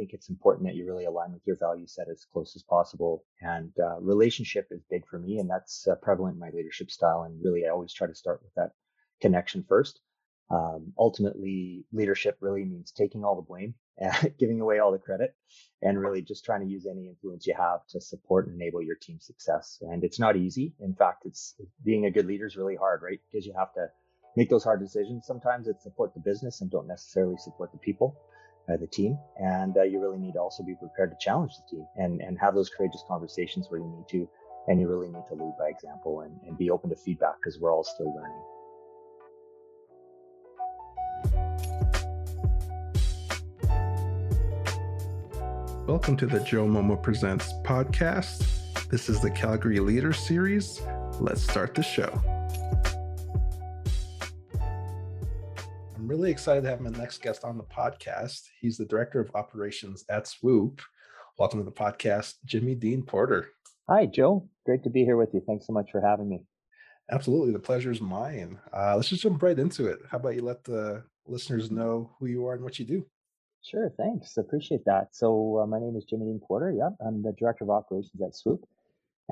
think it's important that you really align with your value set as close as possible. And uh, relationship is big for me, and that's uh, prevalent in my leadership style. And really, I always try to start with that connection first. Um, ultimately, leadership really means taking all the blame, giving away all the credit, and really just trying to use any influence you have to support and enable your team's success. And it's not easy. In fact, it's being a good leader is really hard, right? Because you have to make those hard decisions. Sometimes it's support the business and don't necessarily support the people, uh, the team. And uh, you really need to also be prepared to challenge the team and, and have those courageous conversations where you need to. And you really need to lead by example and, and be open to feedback because we're all still learning. Welcome to the Joe Momo Presents podcast. This is the Calgary Leader Series. Let's start the show. Really excited to have my next guest on the podcast. He's the Director of Operations at Swoop. Welcome to the podcast, Jimmy Dean Porter. Hi, Joe. Great to be here with you. Thanks so much for having me. Absolutely. The pleasure is mine. Uh, let's just jump right into it. How about you let the listeners know who you are and what you do? Sure, thanks. Appreciate that. So uh, my name is Jimmy Dean Porter. Yeah, I'm the director of operations at Swoop,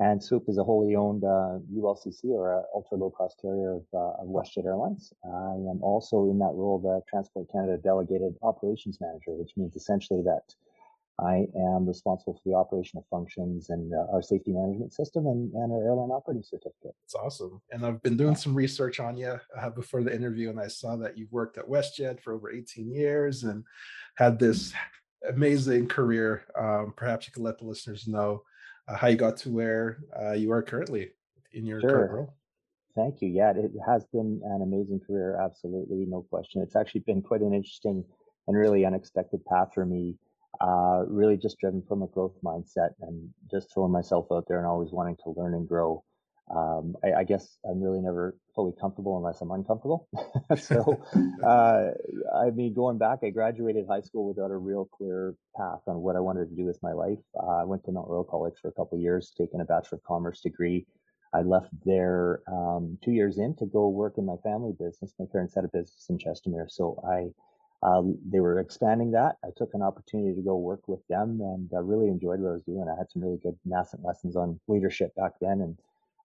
and Swoop is a wholly owned uh, ULCC or ultra low cost carrier of, uh, of WestJet Airlines. I am also in that role the Transport Canada delegated operations manager, which means essentially that I am responsible for the operational functions and uh, our safety management system and, and our airline operating certificate. It's awesome. And I've been doing some research on you uh, before the interview, and I saw that you've worked at WestJet for over 18 years and had this amazing career. Um, perhaps you could let the listeners know how you got to where uh, you are currently in your sure. current role. Thank you. Yeah, it has been an amazing career. Absolutely, no question. It's actually been quite an interesting and really unexpected path for me uh, really just driven from a growth mindset and just throwing myself out there and always wanting to learn and grow. Um, I, I, guess I'm really never fully comfortable unless I'm uncomfortable. so, uh, I mean, going back, I graduated high school without a real clear path on what I wanted to do with my life. Uh, I went to Mount Royal College for a couple of years, taking a Bachelor of Commerce degree. I left there um, two years in to go work in my family business. My parents had a business in Chestermere, so I um, they were expanding that. I took an opportunity to go work with them and uh, really enjoyed what I was doing. I had some really good nascent lessons on leadership back then and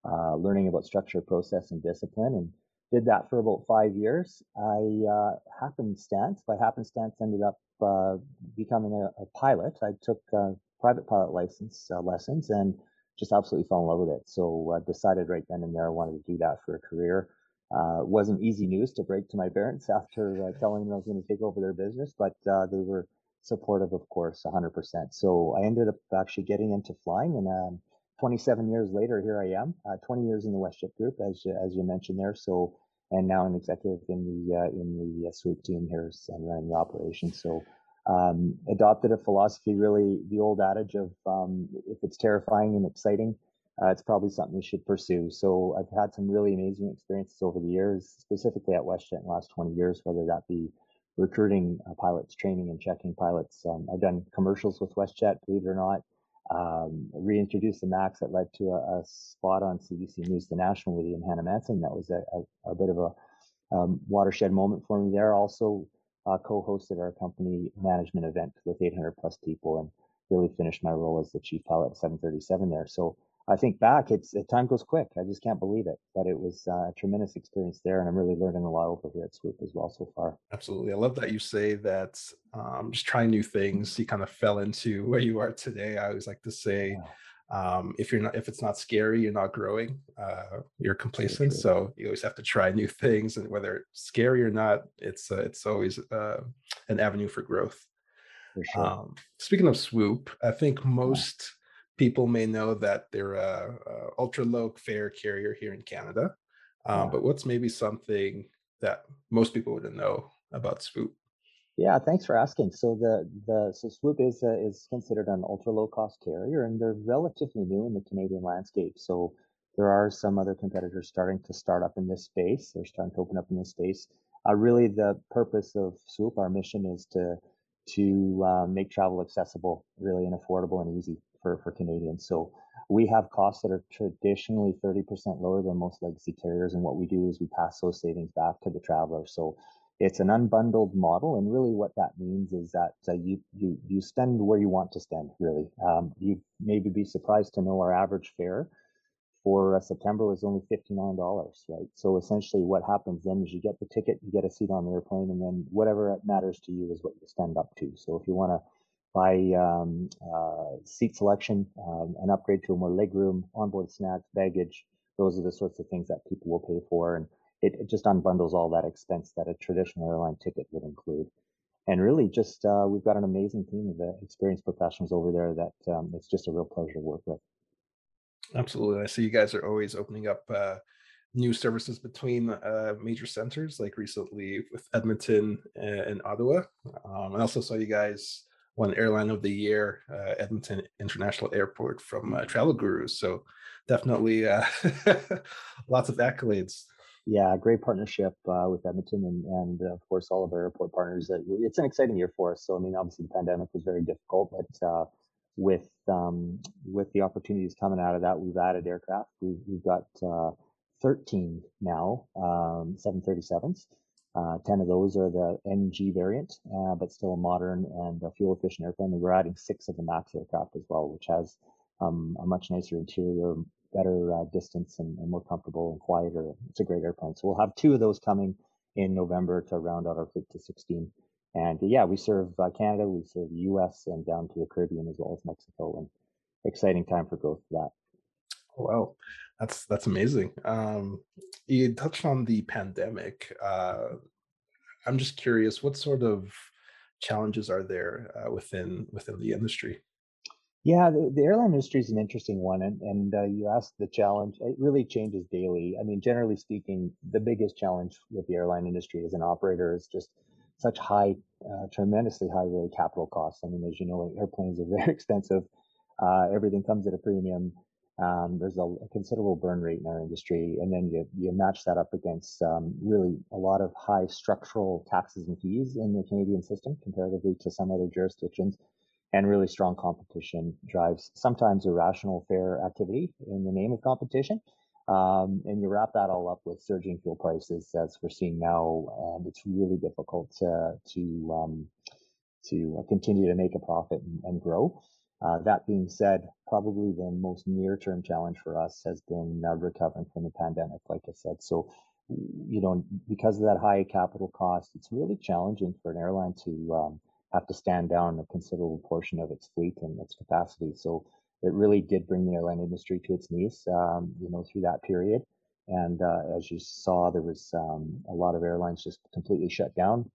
uh, learning about structure, process, and discipline. And did that for about five years. I uh, happenstance, by happenstance, ended up uh, becoming a, a, pilot. I took uh, private pilot license uh, lessons and just absolutely fell in love with it. So I decided right then and there I wanted to do that for a career. Uh, wasn't easy news to break to my parents after uh, telling them I was going to take over their business, but uh, they were supportive, of course, 100%. So I ended up actually getting into flying, and um, 27 years later, here I am. Uh, 20 years in the WestJet Group, as you, as you mentioned there. So and now an executive in the uh, in the uh, team here and running the operation. So um, adopted a philosophy, really the old adage of um, if it's terrifying and exciting, uh, it's probably something you should pursue. So I've had some really amazing experiences over the years, specifically at WestJet in the last 20 years, whether that be recruiting uh, pilots, training and checking pilots. Um, I've done commercials with WestJet, believe it or not. Um, reintroduced the MAX that led to a, a, spot on CBC News, the national with Ian Hanomansing. That was a, a, a, bit of a um, watershed moment for me there. Also uh, co-hosted our company management event with 800 plus people and really finished my role as the chief pilot at 737 there. So I think back, it's time goes quick. I just can't believe it. But it was uh, a tremendous experience there, and I'm really learning a lot over here at Swoop as well so far. Absolutely, I love that you say that. Um, just trying new things. You kind of fell into where you are today. I always like to say, um, if you're not, if it's not scary, you're not growing. Uh, you're complacent. So you always have to try new things, and whether it's scary or not, it's uh, it's always uh, an avenue for growth. For sure. Um, speaking of Swoop, I think most people may know that they're a, a ultra low fare carrier here in Canada. Um, yeah. But what's maybe something that most people wouldn't know about Swoop? Yeah, thanks for asking. So the the so Swoop is uh, is considered an ultra low cost carrier, and they're relatively new in the Canadian landscape. So there are some other competitors starting to start up in this space. They're starting to open up in this space. Uh, really, the purpose of Swoop, our mission, is to to uh, make travel accessible, really, and affordable and easy for, for Canadians. So we have costs that are traditionally 30% lower than most legacy carriers. And what we do is we pass those savings back to the traveler. So it's an unbundled model, and really what that means is that uh, you you you spend where you want to spend. Really, um, you maybe be surprised to know our average fare for uh, September was only $59, right? So essentially what happens then is you get the ticket, you get a seat on the airplane, and then whatever matters to you is what you stand up to. So if you want to buy um, uh, seat selection, um, an upgrade to a more legroom, onboard snacks, baggage, those are the sorts of things that people will pay for. And it, it just unbundles all that expense that a traditional airline ticket would include. And really just, uh, we've got an amazing team of uh, experienced professionals over there that um, it's just a real pleasure to work with. Absolutely. I see you guys are always opening up uh, new services between uh, major centers, like recently with Edmonton and Ottawa. Um, I also saw you guys won Airline of the Year, uh, Edmonton International Airport from uh, Travel Gurus. So definitely uh, lots of accolades. Yeah, great partnership uh, with Edmonton and, and of course all of our airport partners. It's an exciting year for us. So I mean, obviously the pandemic was very difficult, but with um, with the opportunities coming out of that, we've added aircraft. We've, we've got uh, 13 now, um, 737s. Uh, 10 of those are the NG variant, uh, but still a modern and a fuel efficient airplane. And we're adding six of the MAX aircraft as well, which has um, a much nicer interior, better uh, distance, and, and, more comfortable and quieter. It's a great airplane. So we'll have two of those coming in November to round out our fleet to 16. And yeah, we serve uh, Canada, we serve the US and down to the Caribbean as well as Mexico. And exciting time for growth for that. Wow, that's that's amazing. Um, you touched on the pandemic. Uh, I'm just curious, what sort of challenges are there uh, within within the industry? Yeah, the, the, airline industry is an interesting one, and and uh, you asked the challenge. It really changes daily. I mean, generally speaking, the biggest challenge with the airline industry as an operator is just such high, uh, tremendously high really capital costs. I mean, as you know, airplanes are very expensive. Uh, everything comes at a premium. Um, there's a, a, considerable burn rate in our industry, and then you you match that up against um, really a lot of high structural taxes and fees in the Canadian system comparatively to some other jurisdictions, and really strong competition drives sometimes irrational fare activity in the name of competition. Um, and you wrap that all up with surging fuel prices as we're seeing now, and it's really difficult to to um, to continue to make a profit and, and grow. Uh, that being said, probably the most near-term challenge for us has been recovering from the pandemic, like I said. So, you know, because of that high capital cost, it's really challenging for an airline to um, have to stand down a considerable portion of its fleet and its capacity. So it really did bring the airline industry to its knees, um, you know, through that period. And uh, as you saw, there was um, a lot of airlines just completely shut down.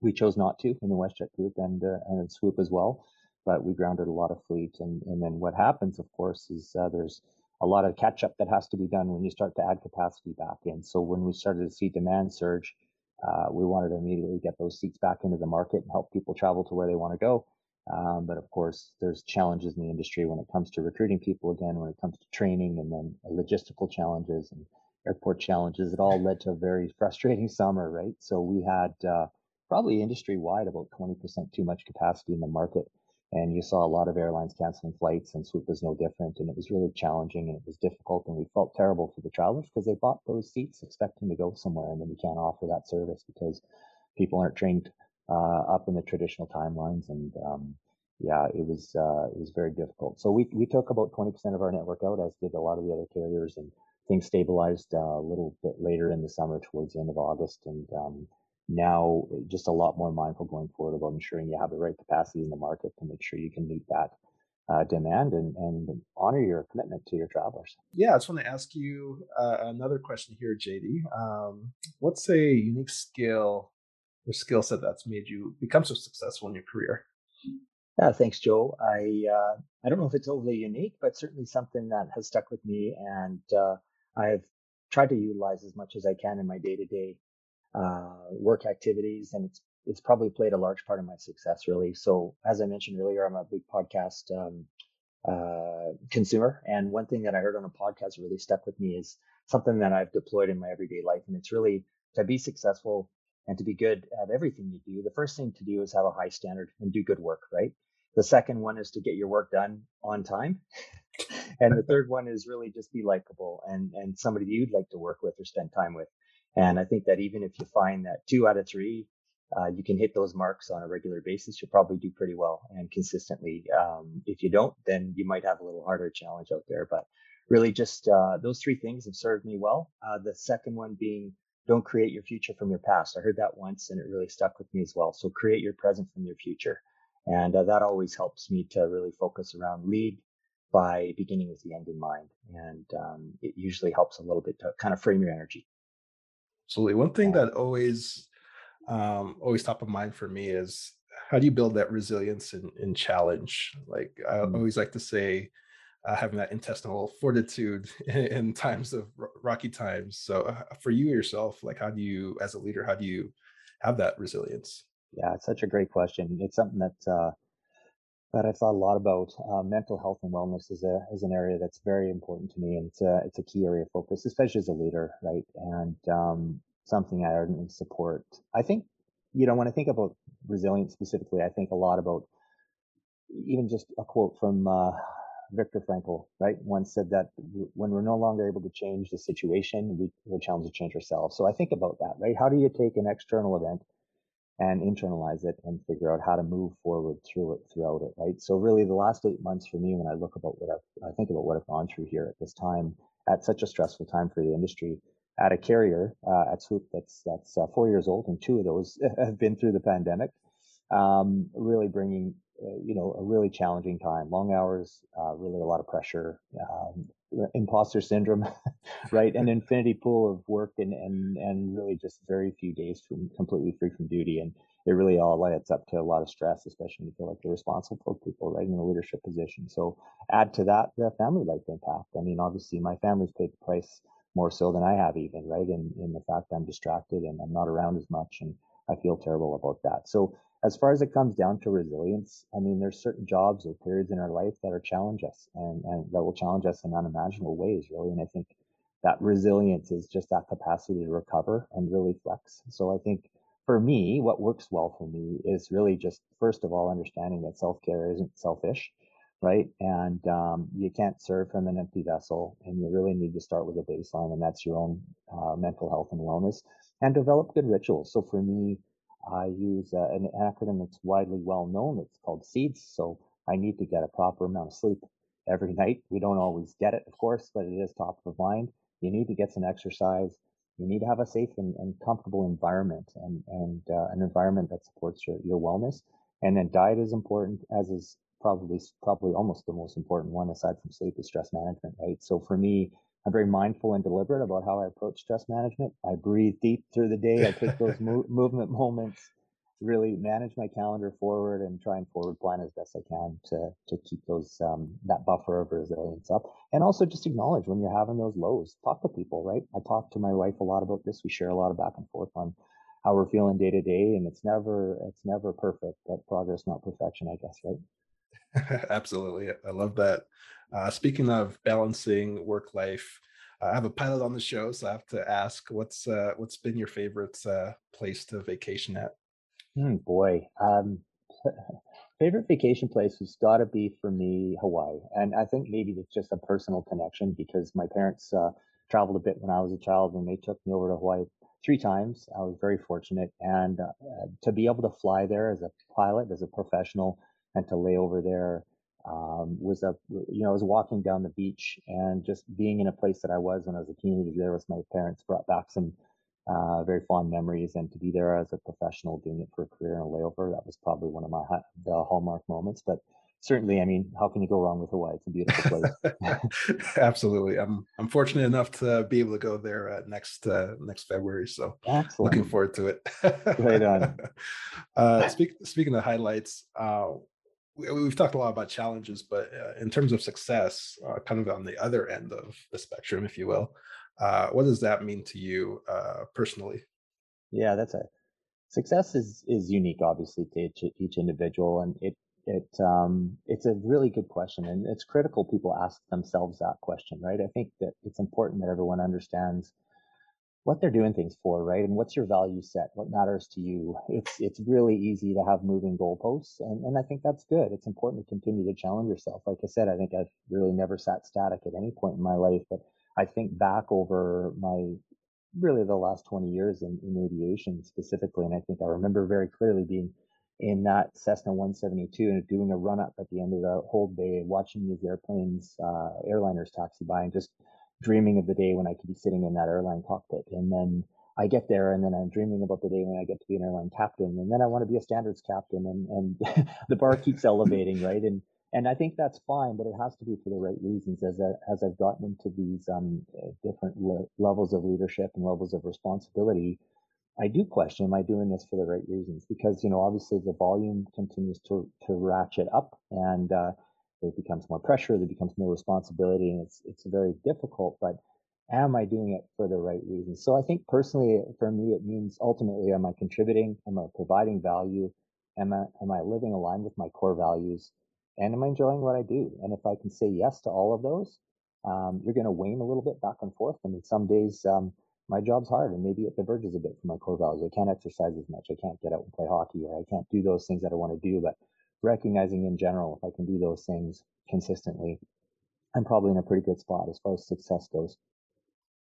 We chose not to in the WestJet group and uh, and Swoop as well, but we grounded a lot of fleet. And and then what happens, of course, is uh, there's a lot of catch up that has to be done when you start to add capacity back in. So when we started to see demand surge, uh, we wanted to immediately get those seats back into the market and help people travel to where they want to go. Um, but of course, there's challenges in the industry when it comes to recruiting people again, when it comes to training, and then logistical challenges and airport challenges. It all led to a very frustrating summer, right? So we had uh, probably industry wide about 20% too much capacity in the market. And you saw a lot of airlines canceling flights, and Swoop was no different. And it was really challenging and it was difficult. And we felt terrible for the travelers because they bought those seats expecting to go somewhere. And then you can't offer that service because people aren't trained uh, up in the traditional timelines. And um, yeah, it was uh, it was very difficult. So we we took about 20% of our network out, as did a lot of the other carriers, and things stabilized uh, a little bit later in the summer, towards the end of August, and um, now just a lot more mindful going forward about ensuring you have the right capacity in the market to make sure you can meet that uh, demand and, and honor your commitment to your travelers. Yeah, I just want to ask you uh, another question here, JD. Um, what's a unique skill or skill set that's made you become so successful in your career? Yeah, thanks, Joe. I uh, I don't know if it's overly unique, but certainly something that has stuck with me, and uh, I've tried to utilize as much as I can in my day to day work activities, and it's it's probably played a large part in my success, really. So, as I mentioned earlier, I'm a big podcast um, uh, consumer, and one thing that I heard on a podcast really stuck with me is something that I've deployed in my everyday life, and it's really to be successful and to be good at everything you do, the first thing to do is have a high standard and do good work, right? The second one is to get your work done on time. and the third one is really just be likable and, and somebody you'd like to work with or spend time with. And I think that even if you find that two out of three, uh, you can hit those marks on a regular basis, you'll probably do pretty well and consistently. Um, if you don't, then you might have a little harder challenge out there. But really, just uh, those three things have served me well. Uh, the second one being don't create your future from your past. I heard that once and it really stuck with me as well. So create your present from your future. And uh, that always helps me to really focus around lead by beginning with the end in mind. And um, it usually helps a little bit to kind of frame your energy. Absolutely. One thing that always, um, always top of mind for me is how do you build that resilience and, and challenge? Like I mm-hmm. always like to say, uh, having that intestinal fortitude in, in times of r- rocky times. So uh, for you yourself, like how do you, as a leader, how do you have that resilience? Yeah, it's such a great question. It's something that uh, that I've thought a lot about. Uh, mental health and wellness as a is an area that's very important to me, and it's a it's a key area of focus, especially as a leader, right? And um, something I ardently support. I think, you know, when I think about resilience specifically, I think a lot about even just a quote from uh, Viktor Frankl, right? Once said that when we're no longer able to change the situation, we, we're challenged to change ourselves. So I think about that, right? How do you take an external event and internalize it and figure out how to move forward through it throughout it, right? So really the last eight months for me, when I look about what I've, I think about what I've gone through here at this time, at such a stressful time for the industry, at a carrier, uh, at Swoop that's, that's uh, four years old and two of those have been through the pandemic. Um, really bringing, uh, you know, a really challenging time, long hours, uh, really a lot of pressure, um, imposter syndrome, right? An infinity pool of work and, and, and really just very few days from completely free from duty. And it really all adds up to a lot of stress, especially when you feel like you're responsible people, right? In a leadership position. So add to that the family life impact. I mean, obviously my family's paid the price more so than I have even, right? In, in the fact I'm distracted and I'm not around as much and I feel terrible about that. So as far as it comes down to resilience, I mean, there's certain jobs or periods in our life that are challenge us and, and that will challenge us in unimaginable ways, really. And I think that resilience is just that capacity to recover and really flex. So I think for me, what works well for me is really just, first of all, understanding that self care isn't selfish, right? And um, you can't serve from an empty vessel, and you really need to start with a baseline, and that's your own uh, mental health and wellness, and develop good rituals. So for me, I use uh, an acronym that's widely well known. It's called SEEDS. So I need to get a proper amount of sleep every night. We don't always get it, of course, but it is top of mind. You need to get some exercise. You need to have a safe and, and comfortable environment and, and uh, an environment that supports your, your wellness. And then diet is important, as is probably probably almost the most important one aside from sleep is stress management, right? So for me, I'm very mindful and deliberate about how I approach stress management. I breathe deep through the day. I take those mo- movement moments, to really manage my calendar forward and try and forward plan as best I can to, to keep those, um, that buffer of resilience up. And also just acknowledge when you're having those lows, talk to people, right? I talk to my wife a lot about this. We share a lot of back and forth on how we're feeling day to day. And it's never, it's never perfect, but progress, not perfection, I guess, right? Absolutely. I love that. Uh, speaking of balancing work life, I have a pilot on the show, so I have to ask, what's uh, what's been your favorite uh, place to vacation at? Hmm, boy, um, favorite vacation place has got to be for me Hawaii, and I think maybe it's just a personal connection because my parents uh, traveled a bit when I was a child, and they took me over to Hawaii three times. I was very fortunate, and uh, to be able to fly there as a pilot, as a professional, and to lay over there um, was a you know I was walking down the beach and just being in a place that I was when I was a teenager there with my parents brought back some uh, very fond memories and to be there as a professional doing it for a career and a layover that was probably one of my the hallmark moments but certainly I mean how can you go wrong with Hawaii? It's a beautiful place. Absolutely. I'm I'm fortunate enough to be able to go there uh, next uh, next February so Excellent. looking forward to it. Right on. Uh, speak, speaking of highlights uh, we've talked a lot about challenges, but uh, in terms of success, uh, kind of on the other end of the spectrum, if you will, uh, what does that mean to you uh, personally? Yeah, that's a success is is unique, obviously, to each, each individual, and it it um, it's a really good question, and it's critical people ask themselves that question, right? I think that it's important that everyone understands what they're doing things for, right? And what's your value set? What matters to you? It's it's really easy to have moving goalposts, and and I think that's good. It's important to continue to challenge yourself. Like I said, I think I've really never sat static at any point in my life, but I think back over my really the last 20 years in, in aviation specifically. And I think I remember very clearly being in that Cessna 172 and doing a run up at the end of the hold bay, watching these airplanes, uh, airliners taxi by and just dreaming of the day when I could be sitting in that airline cockpit. And then I get there and then I'm dreaming about the day when I get to be an airline captain. And then I want to be a standards captain and, and the bar keeps elevating, right? And, and I think that's fine, but it has to be for the right reasons. As I, as I've gotten into these um, different le- levels of leadership and levels of responsibility, I do question: Am I doing this for the right reasons? Because you know, obviously, the volume continues to to ratchet up, and uh, there becomes more pressure, there becomes more responsibility, and it's it's very difficult. But am I doing it for the right reasons? So I think personally, for me, it means ultimately, am I contributing? Am I providing value? Am I am I living aligned with my core values? and am I enjoying what I do? And if I can say yes to all of those, um, you're going to wane a little bit back and forth. I mean, some days um, my job's hard and maybe it diverges a bit from my core values. I can't exercise as much. I can't get out and play hockey or I can't do those things that I want to do. But recognizing in general, if I can do those things consistently, I'm probably in a pretty good spot as far as success goes.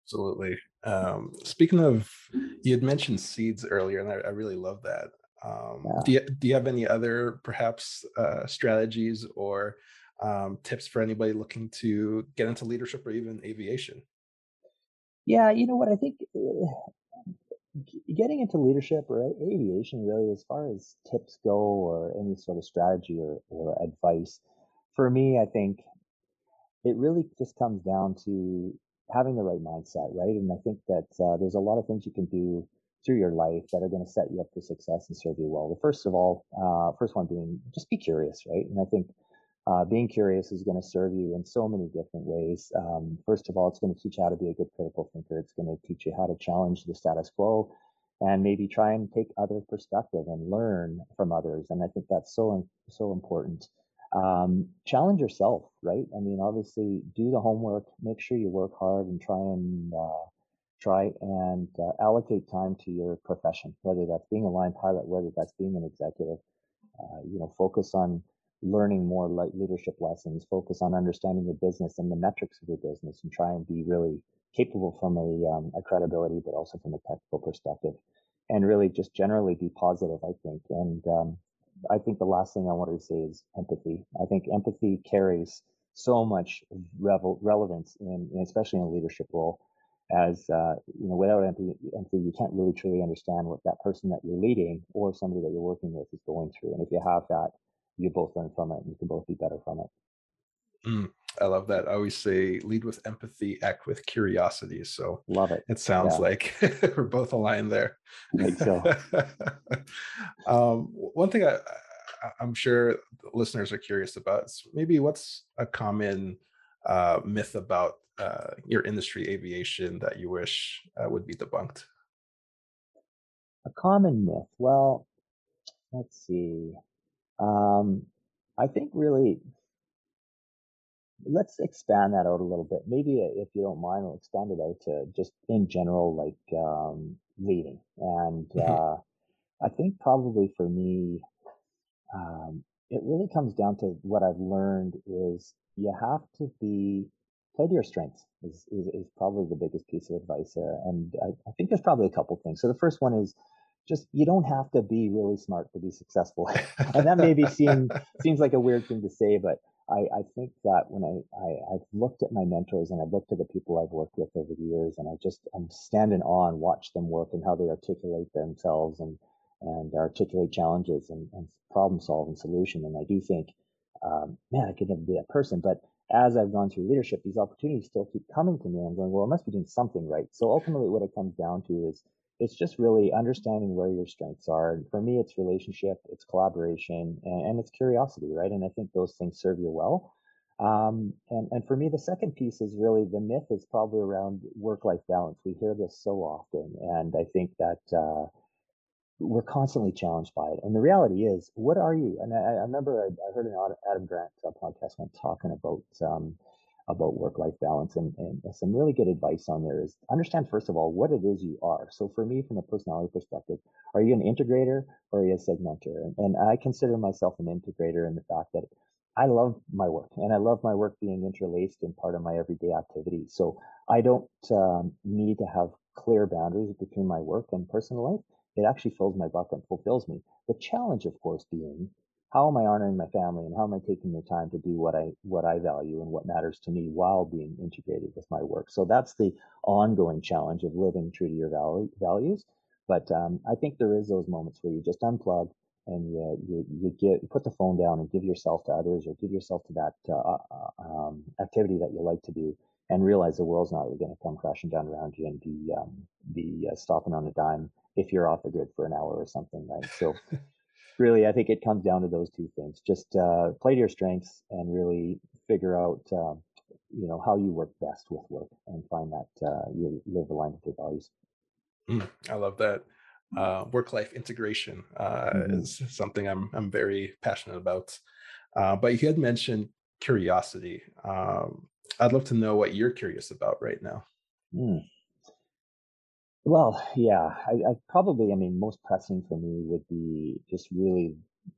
Absolutely. Um, speaking of, you had mentioned seeds earlier, and I, I really love that. Um, yeah. do, you, do you have any other perhaps uh, strategies or um, tips for anybody looking to get into leadership or even aviation? Yeah, you know what? I think uh, getting into leadership or aviation, really, as far as tips go or any sort of strategy or, or advice, for me, I think it really just comes down to having the right mindset, right? And I think that uh, there's a lot of things you can do through your life that are going to set you up for success and serve you well. The first of all, uh, first one being just be curious, right? And I think uh, being curious is going to serve you in so many different ways. Um, first of all, it's going to teach you how to be a good critical thinker. It's going to teach you how to challenge the status quo and maybe try and take other perspective and learn from others. And I think that's so, so important. Um, challenge yourself, right? I mean, obviously do the homework, make sure you work hard and try and, uh, try and uh, allocate time to your profession, whether that's being a line pilot, whether that's being an executive. Uh, you know, focus on learning more like leadership lessons, focus on understanding your business and the metrics of your business, and try and be really capable from a, um, a credibility, but also from a technical perspective. And really just generally be positive, I think. And um, I think the last thing I wanted to say is empathy. I think empathy carries so much revel- relevance in, especially in a leadership role as uh, you know without empathy, empathy you can't really truly understand what that person that you're leading or somebody that you're working with is going through and if you have that you both learn from it and you can both be better from it mm, i love that i always say lead with empathy act with curiosity so love it it sounds yeah. like we're both aligned there so. um, one thing I, i'm sure listeners are curious about is maybe what's a common uh, myth about uh, your industry, aviation, that you wish uh, would be debunked? A common myth. Well, let's see. Um, I think really, let's expand that out a little bit. Maybe if you don't mind, I'll expand it out to just in general, like um, leading. And mm-hmm. uh, I think probably for me, um, it really comes down to what I've learned is you have to be play to your strengths is, is, is probably the biggest piece of advice there. And I, I, think there's probably a couple things. So the first one is just you don't have to be really smart to be successful. and that maybe seem, seems like a weird thing to say, but I, I think that when I, I, have looked at my mentors and I've looked at the people I've worked with over the years and I just, I'm standing on, watch them work and how they articulate themselves and, and articulate challenges and, and problem solve and solution. And I do think, um, man, I could never be that person, but as I've gone through leadership, these opportunities still keep coming to me. I'm going, well, I must be doing something right. So ultimately, what it comes down to is it's just really understanding where your strengths are. And for me, it's relationship, it's collaboration, and, and it's curiosity, right? And I think those things serve you well. Um, and, and for me, the second piece is really the myth is probably around work life balance. We hear this so often. And I think that, uh, we're constantly challenged by it. And the reality is, what are you? And I, I remember I, I, heard an Adam Grant podcast one talking about um, about work life balance, and, and some really good advice on there is understand first of all what it is you are. So for me, from a personality perspective, are you an integrator or are you a segmenter? And, and I consider myself an integrator in the fact that I love my work and I love my work being interlaced in part of my everyday activities. So I don't um, need to have clear boundaries between my work and personal life, it actually fills my bucket and fulfills me. The challenge, of course, being how am I honoring my family and how am I taking the time to do what I what I value and what matters to me while being integrated with my work. So that's the ongoing challenge of living true to your value, values. But um, I think there is those moments where you just unplug and you you, you get you put the phone down and give yourself to others or give yourself to that uh, uh um, activity that you like to do and realize the world's not going to come crashing down around you and be um, be uh, stopping on a dime if you're off the grid for an hour or something, right? So really, I think it comes down to those two things. Just uh, play to your strengths and really figure out, um, you know, how you work best with work and find that uh, you live aligned with your values. Mm, I love that. Uh, work-life integration uh, mm-hmm. is something I'm I'm very passionate about. Uh, but you had mentioned curiosity. Um, I'd love to know what you're curious about right now. Mm. Well, yeah, I, I probably, I mean, most pressing for me would be just really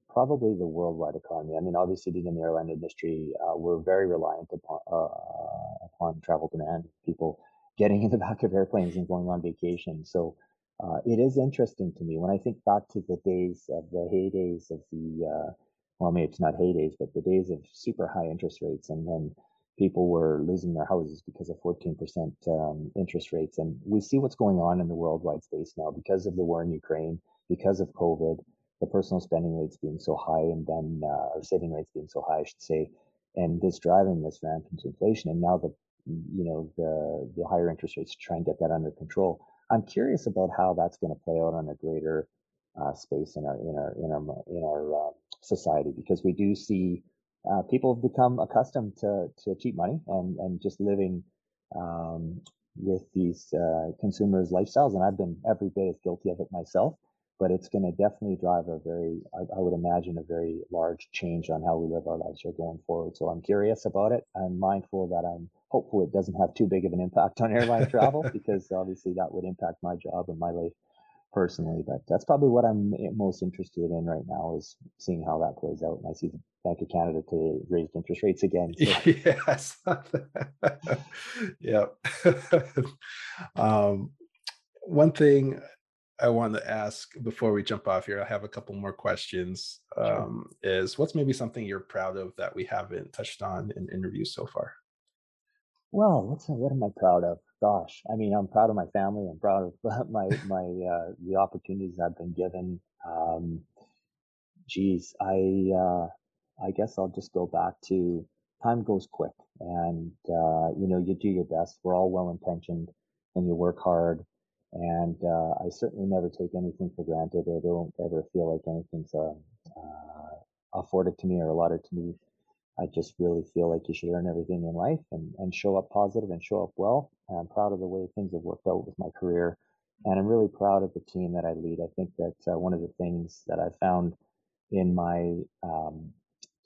probably the worldwide economy. I mean, obviously being in the airline industry, uh, we're very reliant upon, uh, upon travel demand, people getting in the back of airplanes and going on vacation. So, uh, it is interesting to me when I think back to the days of the heydays of the, uh, well, maybe it's not heydays, but the days of super high interest rates and then people were losing their houses because of 14% um, interest rates. And we see what's going on in the worldwide space now because of the war in Ukraine, because of COVID, the personal spending rates being so high, and then uh, or saving rates being so high, I should say, and this driving this rampant inflation. And now the you know the the higher interest rates to try and get that under control. I'm curious about how that's going to play out on a greater uh, space in our in our in our in our uh, society because we do see uh, people have become accustomed to, to cheap money and, and just living um, with these uh, consumers' lifestyles. And I've been every bit as guilty of it myself. But it's going to definitely drive a very, I, I, would imagine, a very large change on how we live our lives here going forward. So I'm curious about it. I'm mindful that I'm hopeful it doesn't have too big of an impact on airline travel because obviously that would impact my job and my life personally. But that's probably what I'm most interested in right now is seeing how that plays out. And I see the Bank of Canada to raise interest rates again. So. Yes. yeah. um, one thing I want to ask before we jump off here, I have a couple more questions. Um, sure. Is what's maybe something you're proud of that we haven't touched on in interviews so far? Well, what's what am I proud of? Gosh, I mean, I'm proud of my family. I'm proud of my my uh, the opportunities I've been given. Um, geez, I uh, I guess I'll just go back to time goes quick, and uh, you know, you do your best. We're all well intentioned, and you work hard. And uh, I certainly never take anything for granted. I don't ever feel like anything's uh, uh afforded to me or allotted to me I just really feel like you should earn everything in life and, and show up positive and show up well. And I'm proud of the way things have worked out with my career. And I'm really proud of the team that I lead. I think that uh, one of the things that I found in my um,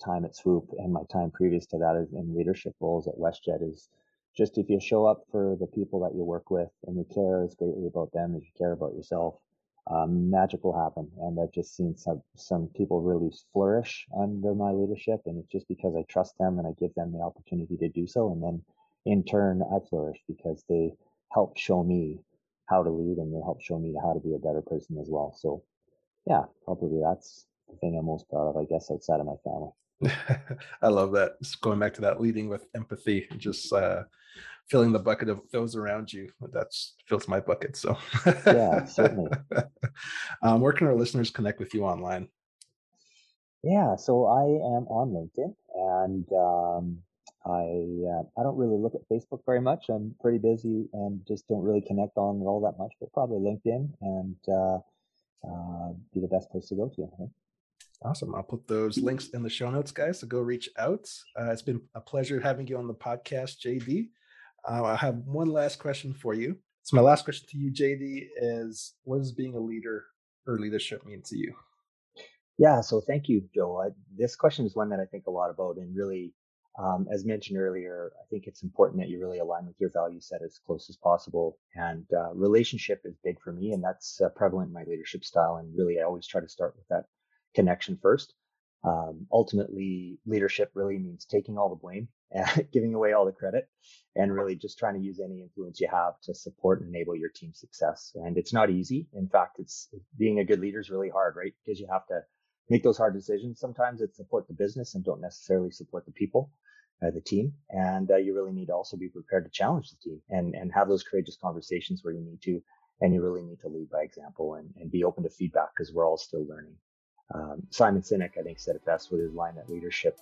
time at Swoop and my time previous to that in leadership roles at WestJet is just if you show up for the people that you work with and you care as greatly about them as you care about yourself, um, magic will happen. And I've just seen some, some people really flourish under my leadership. And it's just because I trust them and I give them the opportunity to do so. And then in turn, I flourish because they help show me how to lead and they help show me how to be a better person as well. So yeah, probably that's the thing I'm most proud of, I guess, outside of my family. I love that. Just going back to that leading with empathy, just uh, filling the bucket of those around you. That fills my bucket. So yeah, certainly. um, where can our listeners connect with you online? Yeah, so I am on LinkedIn, and um, I uh, I don't really look at Facebook very much. I'm pretty busy and just don't really connect on it all that much. But probably LinkedIn and uh, uh, be the best place to go to. I think. Awesome. I'll put those links in the show notes, guys. So go reach out. Uh, it's been a pleasure having you on the podcast, JD. Uh, I have one last question for you. So my last question to you, JD, is what does being a leader or leadership mean to you? Yeah, so thank you, Joe. I, this question is one that I think a lot about, and really, um, as mentioned earlier, I think it's important that you really align with your value set as close as possible. And uh, relationship is big for me, and that's uh, prevalent in my leadership style. And really, I always try to start with that connection first. Um, ultimately, leadership really means taking all the blame, and giving away all the credit, and really just trying to use any influence you have to support and enable your team's success. And it's not easy. In fact, it's being a good leader is really hard, right? Because you have to make those hard decisions. Sometimes that support the business and don't necessarily support the people, uh, the team. And uh, you really need to also be prepared to challenge the team and, and have those courageous conversations where you need to. And you really need to lead by example and, and be open to feedback because we're all still learning. Um, Simon Sinek, I think, said it best with his line that leadership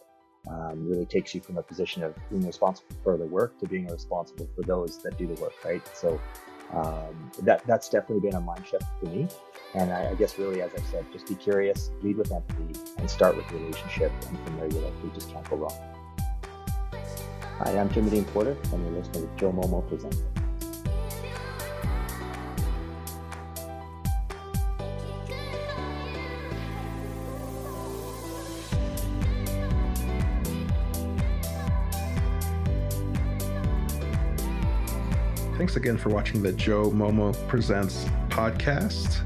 um, really takes you from a position of being responsible for the work to being responsible for those that do the work, right? So um, that that's definitely been a mind shift for me. And I, I, guess really, as I said, just be curious, lead with empathy, and start with the relationship, and from there you likely just can't go wrong. Hi, I'm Jimmy Dean Porter, and you're listening to Joe Momo Presents. Again for watching the Joe Momo Presents podcast.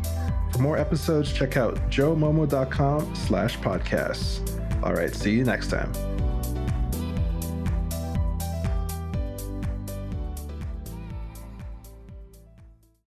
For more episodes, check out joemomo.com slash podcasts. All right, see you next time.